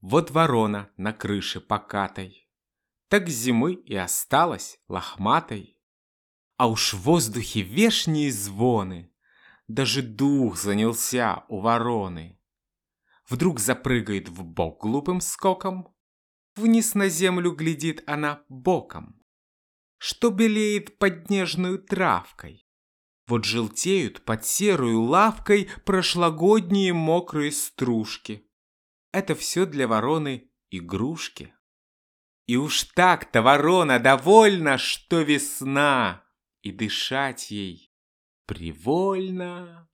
Вот ворона на крыше покатой, Так зимы и осталась лохматой. А уж в воздухе вешние звоны, Даже дух занялся у вороны. Вдруг запрыгает в бок глупым скоком, Вниз на землю глядит она боком. Что белеет под нежную травкой, Вот желтеют под серую лавкой Прошлогодние мокрые стружки. Это все для вороны игрушки. И уж так-то ворона довольна, что весна, И дышать ей привольно.